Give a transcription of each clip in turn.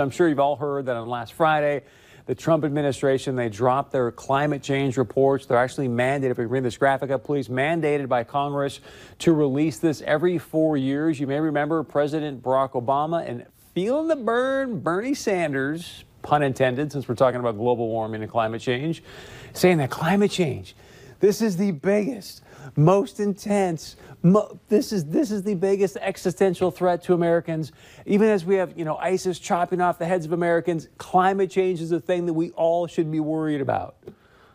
I'm sure you've all heard that on last Friday, the Trump administration, they dropped their climate change reports. They're actually mandated, if we bring this graphic up, please, mandated by Congress to release this every four years. You may remember President Barack Obama and feeling the burn, Bernie Sanders, pun intended, since we're talking about global warming and climate change, saying that climate change, this is the biggest, most intense, Mo this is this is the biggest existential threat to Americans. Even as we have, you know, ISIS chopping off the heads of Americans, climate change is a thing that we all should be worried about.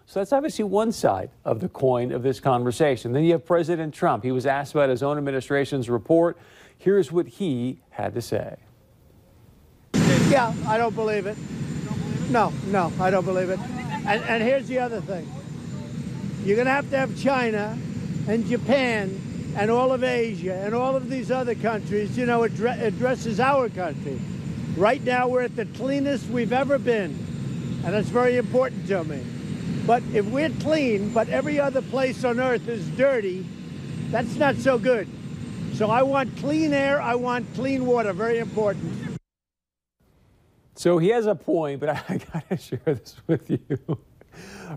So that's obviously one side of the coin of this conversation. Then you have President Trump. He was asked about his own administration's report. Here's what he had to say. Yeah, I don't believe it. No, no, I don't believe it. And, and here's the other thing. You're going to have to have China and Japan and all of Asia and all of these other countries, you know, addre addresses our country. Right now, we're at the cleanest we've ever been, and that's very important to me. But if we're clean, but every other place on earth is dirty, that's not so good. So I want clean air, I want clean water, very important. So he has a point, but I gotta share this with you.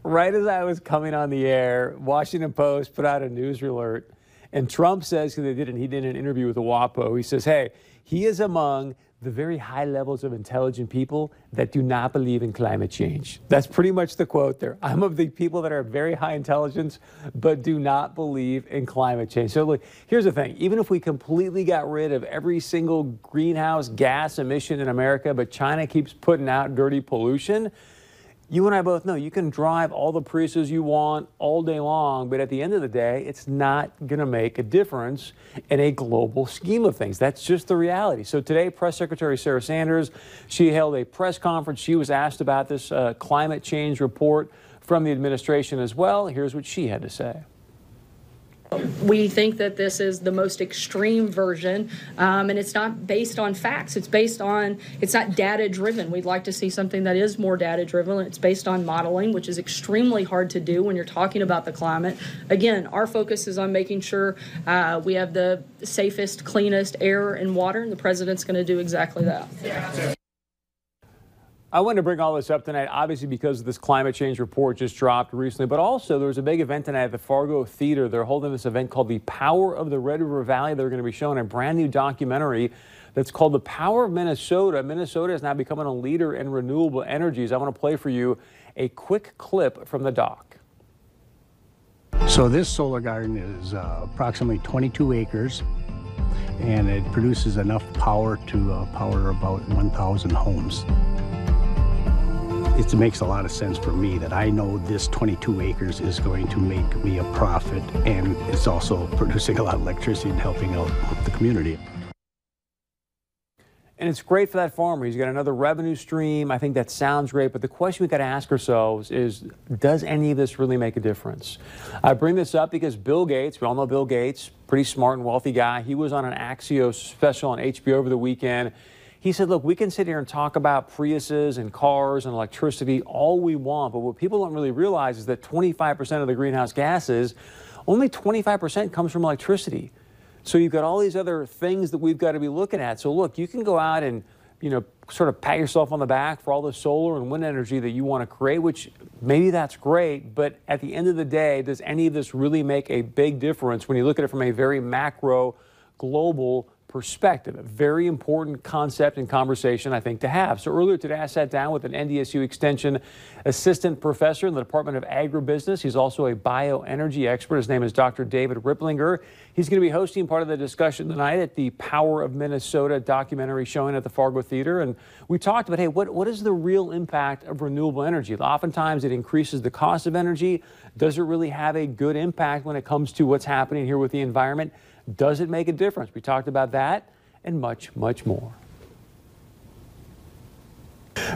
Right as I was coming on the air, Washington Post put out a news alert and Trump says, because they did it, he did an interview with WAPO, he says, hey, he is among the very high levels of intelligent people that do not believe in climate change. That's pretty much the quote there. I'm of the people that are very high intelligence, but do not believe in climate change. So look, here's the thing. Even if we completely got rid of every single greenhouse gas emission in America, but China keeps putting out dirty pollution, you and I both know you can drive all the Priuses you want all day long, but at the end of the day, it's not going to make a difference in a global scheme of things. That's just the reality. So today, Press Secretary Sarah Sanders, she held a press conference. She was asked about this uh, climate change report from the administration as well. Here's what she had to say. We think that this is the most extreme version, um, and it's not based on facts. It's based on, it's not data driven. We'd like to see something that is more data driven. It's based on modeling, which is extremely hard to do when you're talking about the climate. Again, our focus is on making sure uh, we have the safest, cleanest air and water, and the president's going to do exactly that. I want to bring all this up tonight, obviously because this climate change report just dropped recently, but also there was a big event tonight at the Fargo Theater. They're holding this event called The Power of the Red River Valley. They're going to be showing a brand new documentary that's called The Power of Minnesota. Minnesota is now becoming a leader in renewable energies. I want to play for you a quick clip from the doc. So this solar garden is uh, approximately 22 acres and it produces enough power to uh, power about 1,000 homes it makes a lot of sense for me that I know this 22 acres is going to make me a profit and it's also producing a lot of electricity and helping out the community. And it's great for that farmer. He's got another revenue stream. I think that sounds great. But the question we've got to ask ourselves is does any of this really make a difference? I bring this up because Bill Gates, we all know Bill Gates, pretty smart and wealthy guy. He was on an Axios special on HBO over the weekend. He said, look, we can sit here and talk about Priuses and cars and electricity all we want, but what people don't really realize is that 25% of the greenhouse gases, only 25% comes from electricity. So you've got all these other things that we've got to be looking at. So look, you can go out and, you know, sort of pat yourself on the back for all the solar and wind energy that you want to create, which maybe that's great, but at the end of the day, does any of this really make a big difference when you look at it from a very macro, global perspective. A very important concept and conversation, I think, to have. So earlier today, I sat down with an NDSU Extension assistant professor in the Department of Agribusiness. He's also a bioenergy expert. His name is Dr. David Ripplinger. He's going to be hosting part of the discussion tonight at the Power of Minnesota documentary showing at the Fargo Theater. And we talked about, hey, what, what is the real impact of renewable energy? Oftentimes it increases the cost of energy. Does it really have a good impact when it comes to what's happening here with the environment? Does it make a difference? We talked about that and much, much more.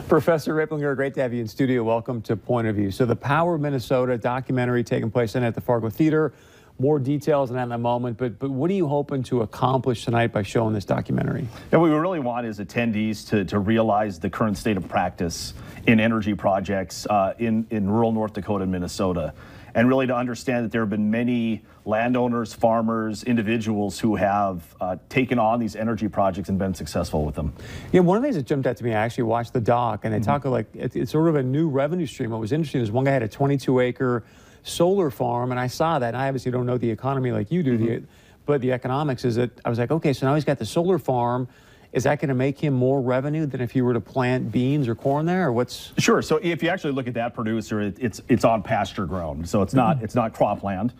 Professor Ripplinger, great to have you in studio. Welcome to Point of View. So, the Power of Minnesota documentary taking place in at the Fargo Theater. More details on that in a moment, but but what are you hoping to accomplish tonight by showing this documentary? Yeah, what we really want is attendees to, to realize the current state of practice in energy projects uh, in, in rural North Dakota and Minnesota. And really to understand that there have been many landowners, farmers, individuals who have uh, taken on these energy projects and been successful with them. Yeah, one of the things that jumped out to me, I actually watched the doc, and they talk like it, it's sort of a new revenue stream. What was interesting is one guy had a 22 acre solar farm, and I saw that. And I obviously don't know the economy like you do, the, but the economics is that I was like, okay, so now he's got the solar farm. Is that going to make him more revenue than if you were to plant beans or corn there, or what's? Sure. So if you actually look at that producer, it, it's it's on pasture ground, so it's not mm-hmm. it's not cropland,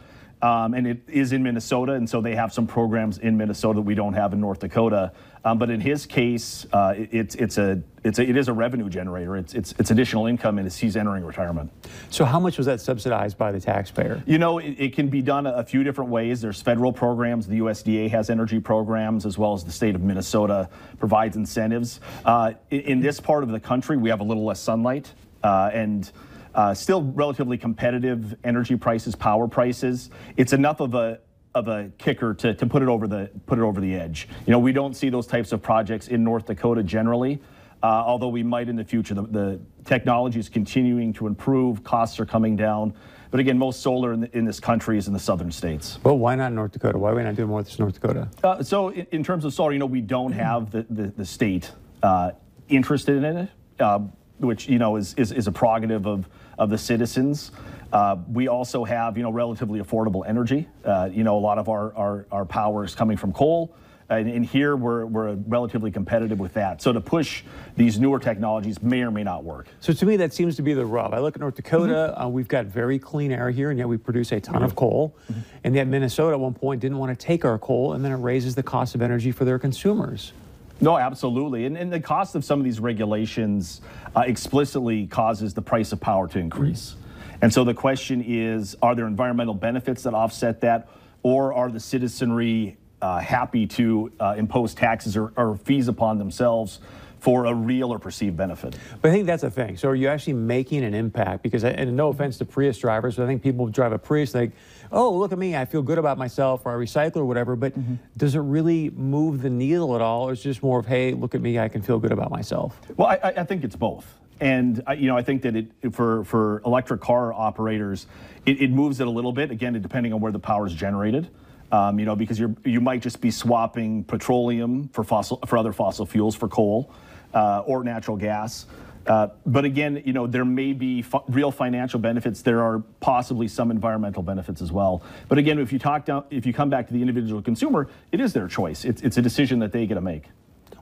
um, and it is in Minnesota, and so they have some programs in Minnesota that we don't have in North Dakota. Um, but in his case, uh, it, it's it's a it's a, it is a revenue generator. It's it's it's additional income, and he's entering retirement. So how much was that subsidized by the taxpayer? You know, it, it can be done a, few different ways. There's federal programs. The USDA has energy programs, as well as the state of Minnesota provides incentives. Uh, in, in this part of the country, we have a little less sunlight, uh, and uh, still relatively competitive energy prices, power prices. It's enough of a of a kicker to, to put it over the put it over the edge. You know, we don't see those types of projects in North Dakota generally. Uh, although we might in the future, the, the technology is continuing to improve, costs are coming down. But again, most solar in, the, in this country is in the southern states. Well, why not North Dakota? Why are we not doing more with North Dakota? Uh, so, in, in, terms of solar, you know, we don't have the, the, the state uh, interested in it, uh, which, you know, is, is, is, a prerogative of, of the citizens. Uh, we also have, you know, relatively affordable energy. Uh, you know, a lot of our, our, our power is coming from coal. And, and, here we're, we're relatively competitive with that. So to push these newer technologies may or may not work. So to me, that seems to be the rub. I look at North Dakota, mm-hmm. uh, we've got very clean air here, and yet we produce a ton mm-hmm. of coal. Mm-hmm. And yet Minnesota at one point didn't want to take our coal, and then it raises the cost of energy for their consumers. No, absolutely. And, and the cost of some of these regulations uh, explicitly causes the price of power to increase. And so the question is are there environmental benefits that offset that, or are the citizenry uh, happy to uh, impose taxes or, or, fees upon themselves for a real or perceived benefit. But I think that's the thing. So are you actually making an impact? Because, and no offense to Prius drivers, but I think people drive a Prius like, oh, look at me, I feel good about myself, or I recycle or whatever. But mm-hmm. does it really move the needle at all, or it's just more of, hey, look at me, I can feel good about myself? Well, I, I think it's both. And you know, I think that it for for electric car operators, it, it moves it a little bit. Again, depending on where the power is generated. Um, you know, because you you might just be swapping petroleum for fossil for other fossil fuels for coal uh, or natural gas. Uh, but again, you know, there may be real financial benefits. There are possibly some environmental benefits as well. But again, if you talk down, if you come back to the individual consumer, it is their choice. It's, it's a decision that they get to make.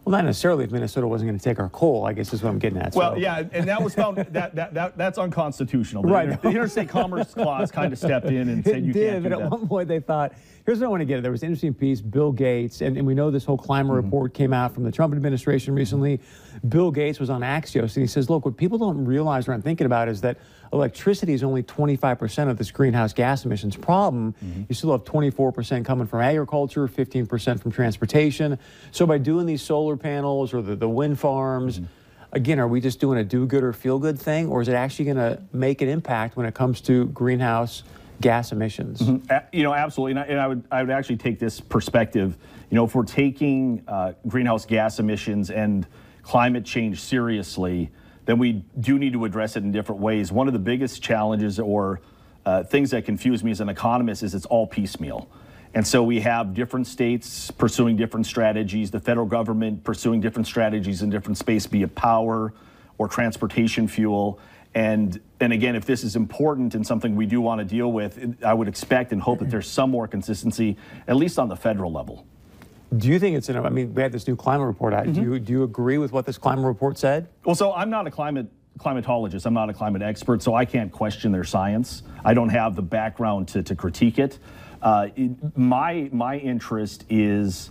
Well, not necessarily if Minnesota wasn't going to take our coal, I guess is what I'm getting at. Well, so. yeah, and that was found that, that, that that's unconstitutional. The right. Inter, the Interstate Commerce Clause kind of stepped in and said you did, can't do but at one point they thought, here's what I want to get at. There was an interesting piece, Bill Gates, and, and we know this whole climate mm-hmm. report came out from the Trump administration recently. Bill Gates was on Axios, and he says, look, what people don't realize or aren't thinking about is that electricity is only 25% of this greenhouse gas emissions problem. Mm-hmm. You still have 24% coming from agriculture, 15% from transportation. So by doing these solar panels or the, the wind farms, mm-hmm. again, are we just doing a do good or feel good thing, or is it actually going to make an impact when it comes to greenhouse gas emissions? Mm-hmm. You know, absolutely. And I, and I, would, I would actually take this perspective. You know, if we're taking uh, greenhouse gas emissions and climate change seriously, then we do need to address it in different ways. One of the biggest challenges or uh, things that confuse me as an economist is it's all piecemeal. And so we have different states pursuing different strategies, the federal government pursuing different strategies in different space, be it power or transportation fuel. And, and again, if this is important and something we do want to deal with, I would expect and hope that there's some more consistency, at least on the federal level. Do you think it's enough? I mean, we had this new climate report out. Mm-hmm. Do, you, do you agree with what this climate report said? Well, so I'm not a climate climatologist. I'm not a climate expert, so I can't question their science. I don't have the background to, to critique it. Uh, it. My my interest is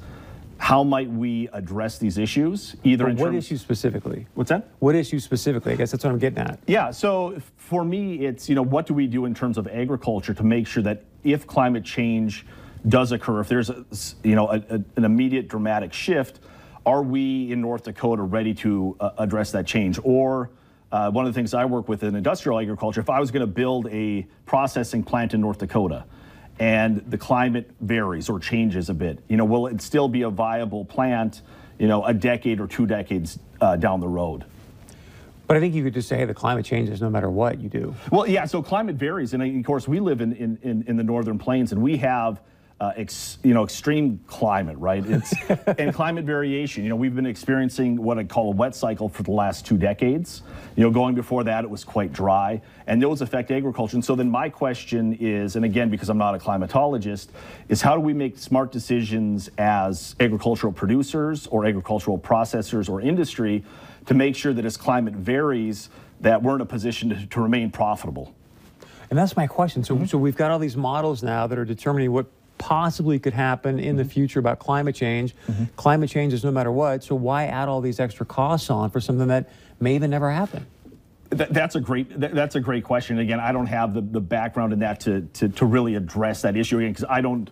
how might we address these issues? Either but in what terms, issue specifically? What's that? What issue specifically? I guess that's what I'm getting at. Yeah. So for me, it's you know what do we do in terms of agriculture to make sure that if climate change does occur, if there's a, you know a, a, an immediate dramatic shift, are we in North Dakota ready to uh, address that change? Or uh, one of the things I work with in industrial agriculture, if I was going to build a processing plant in North Dakota, and the climate varies or changes a bit, you know, will it still be a viable plant, you know, a decade or two decades uh, down the road? But I think you could just say the climate changes no matter what you do. Well, yeah. So climate varies, and of course, we live in in, in, in the northern plains, and we have. Uh, ex, you know, extreme climate, right? It's and climate variation. You know, we've been experiencing what I call a wet cycle for the last two decades. You know, going before that, it was quite dry, and those affect agriculture. And so then my question is, and again, because I'm not a climatologist, is how do we make smart decisions as agricultural producers or agricultural processors or industry to make sure that as climate varies, that we're in a position to, to remain profitable. And that's my question. So, so we've got all these models now that are determining what possibly could happen in the mm-hmm. future about climate change. Mm-hmm. Climate change is no matter what. So why add all these extra costs on for something that may even never happen? Th- that's a great th- that's a great question. Again, I don't have the, the background in that to, to, to really address that issue again because I don't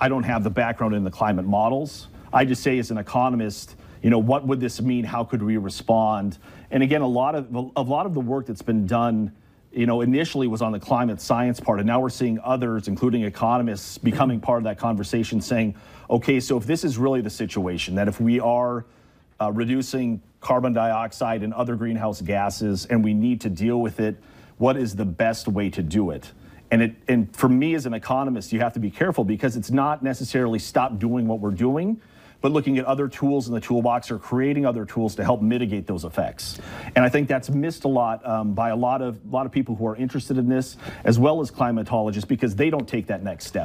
I don't have the background in the climate models. I just say as an economist, you know, what would this mean? How could we respond? And again, a lot of a lot of the work that's been done, you know, initially was on the climate science part, and now we're seeing others, including economists, becoming part of that conversation, saying, okay, so if this is really the situation, that if we are uh, reducing carbon dioxide and other greenhouse gases, and we need to deal with it. What is the best way to do it? And it and for me as an economist, you have to be careful because it's not necessarily stop doing what we're doing, but looking at other tools in the toolbox or creating other tools to help mitigate those effects. And I think that's missed a lot um, by a lot of lot of people who are interested in this, as well as climatologists, because they don't take that next step.